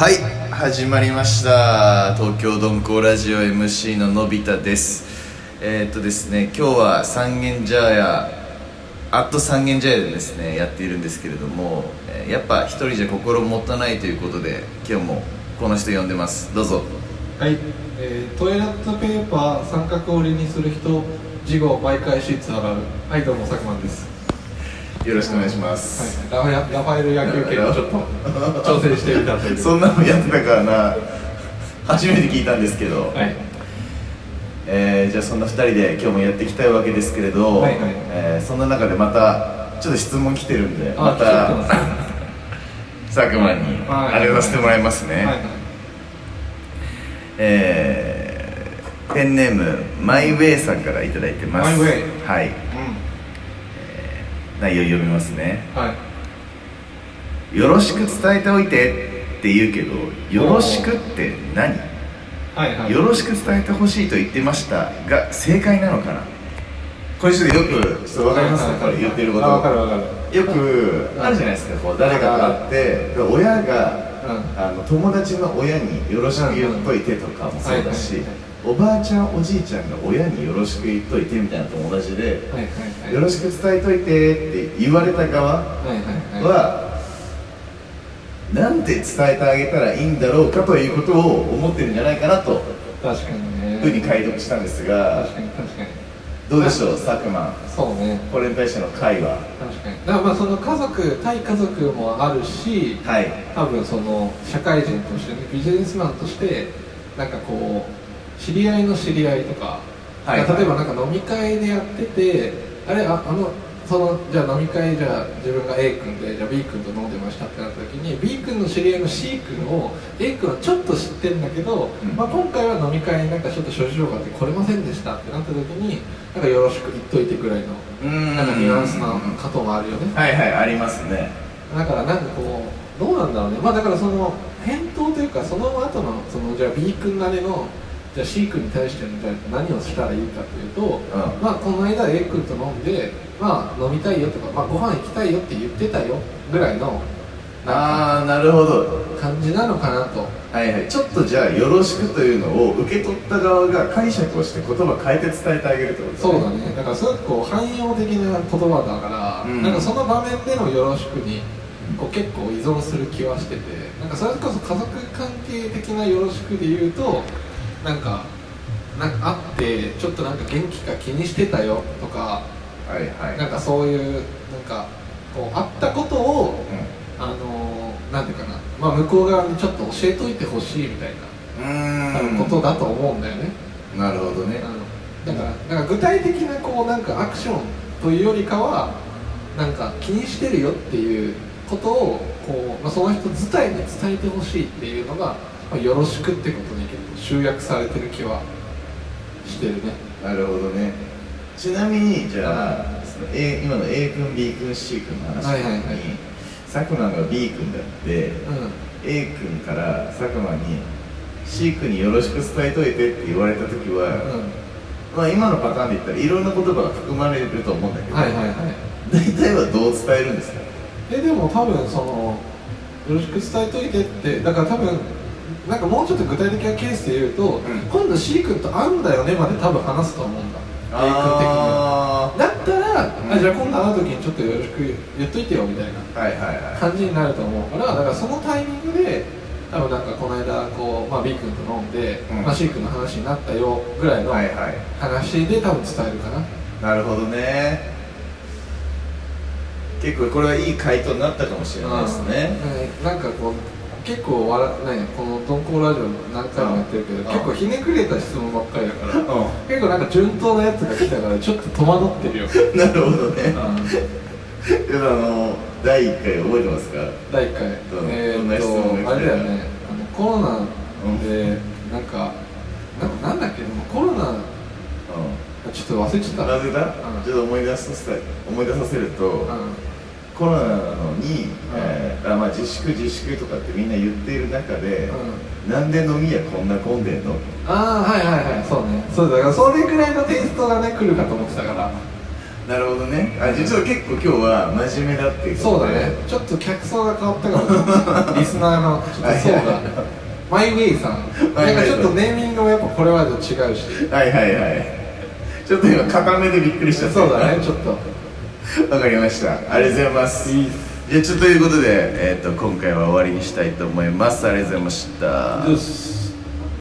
はい始まりました。東京鈍行ラジオ MC ののび太です。えー、っとですね今日は三軒茶屋アット三軒茶屋でですねやっているんですけれども、やっぱ一人じゃ心もたないということで今日もこの人呼んでます。どうぞ。はい、えー、トイレットペーパー三角折りにする人事後媒介シーツ洗う。はいどうも佐久間です。よろしくお願いします、はい、ラファエル野球拳を ちょっと。挑戦してみたという。そんなのやってたからな初めて聞いたんですけど、はい。えーじゃあそんな2人で今日もやっていきたいわけですけれど、はいはい。えーそんな中でまたちょっと質問来てるんでまた佐久間にはい。あれをさせてもらいますね、はいはい。えーペンネームマイウェイさんから頂いただいてます。マイウェイ。はい。うん内容読みますね。はい。よろしく伝えておいてって言うけどよろしくって何？はいはい。よろしく伝えてほしいと言ってましたが正解なのかな？これちょっとよくちょっと分かります？かこれ言ってること。あ分かる分かる。よくあるじゃないですかこう誰かと会って親が、うん。あの友達の親によろしく言っといてとかもそうだし、はいはいおばあちゃんおじいちゃんが親によろしく言っといてみたいな友達で、はいはいはい。よろしく伝えといてって言われた側はいはいはい。は、なんて伝えてあげたらいいんだろうかということを思ってるんじゃないかなと確かにね。ふうに解読したんですが確かに確かに。どうでしょう佐久間。そうね。これに対しての会は確かに。だからまあその家族対家族もあるしはい。多分その社会人としてねビジネスマンとしてなんかこう知り合いの知り合いとか、はい例えばなんか飲み会でやっててあれああのそのじゃあ飲み会じゃあ自分が A 君でじゃあ B 君と飲んでましたってなった時に B 君の知り合いの C 君を A 君はちょっと知ってるんだけど、うん。まあ、今回は飲み会になんかちょっと諸事情があって来れませんでしたってなった時になんかよろしく言っといてぐらいのなんかニュアンスなこともあるよね。はいはいありますね。だからなんかこうどうなんだろうね。まあだからその返答というかその後のそのじゃあ B 君なりのじゃあ C 君に対してのじゃあ何をしたらいいかというと、まあこの間 A 君と飲んでまあ飲みたいよとか、まあ、ご飯行きたいよって言ってたよぐらいのなんああなるほど。か感じなのかなと。はいはい。ちょっとじゃあよろしくというのを受け取った側が解釈をして言葉変えて伝えてあげるってことですそうだね。だからすごくこう汎用的な言葉だから、うん。なんかその場面でのよろしくにこう結構依存する気はしててなんかそれこそ家族関係的なよろしくで言うとなんかなんか会ってちょっとなんか元気か気にしてたよとかはいはい。なんかそういうなんかこう会ったことをうあのーなんていうかな、まあ、向こう側にちょっと教えといてほしいみたいなことだと思うんだよね、なるほどね。だからなんか具体的なこうなんかアクションというよりかはなんか気にしてるよっていうことをこう、まあ、その人自体に伝えてほしいっていうのが、まあ、よろしくってことに集約されてる気はしてるね。なるほどね。ちなみにじゃあ A 今の A 君 B 君 C 君の話の時に、はいはいはい。佐久間が B 君だって、う A 君から佐久間に C 君によろしく伝えといてって言われた時は、ん、うん、まあ今のパターンで言ったらいろんな言葉が含まれると思うんだけど、はいはいはい。大体はどう伝えるんですか？えでも多分そのよろしく伝えといてってだから多分なんかもうちょっと具体的なケースで言うと、ん。今度 C 君と会うんだよねまで多分話すと思うんだ。A 君的には。あだったら、うん。あじゃあ今度会う時にちょっとよろしく言っといてよみたいな感じになると思うからだからそのタイミングで多分なんかこの間こう、まあ、B 君と飲んで、うん。まあ、C 君の話になったよぐらいのはいはい。話で多分伝えるかな、なるほどね。結構これはいい回答になったかもしれないですね。うん。なんかこう結構笑ねこの「ドンコラジオ」何回もやってるけど、うん結構ひねくれた質問ばっかりだから、う結構なんか順当なやつが来たからちょっと戸惑ってるよ、ん なるほどね。うん。でもあの第1回覚えてますか？第1回、えー、が来た？とあれだよね。あのコロナで、なんかなんなんだっけ？でもコロナうちょっと忘れちゃった。んなぜだ、うん。ちょっと思い出させた思い出させると、うコロナなのに、えーあまあ、自粛自粛とかってみんな言っている中で、なんで飲み屋こんな混んでんの？ああはいはいはい。そうね。そうだからそれぐらいのテイストがね来るかと思ってたから。なるほどね。あ実は結構今日は真面目だっていうそうだね。ちょっと客層が変わったかも リスナーのちょっと層がマイウェイさん。なんかちょっとネーミングもやっぱこれまでと違うし。はいはいはい。ちょっと今固めでびっくりした。そうだねちょっと わかりました。ありがとうございます。じゃあちょっとということで、えー、と今回は終わりにしたいと思います。ありがとうございました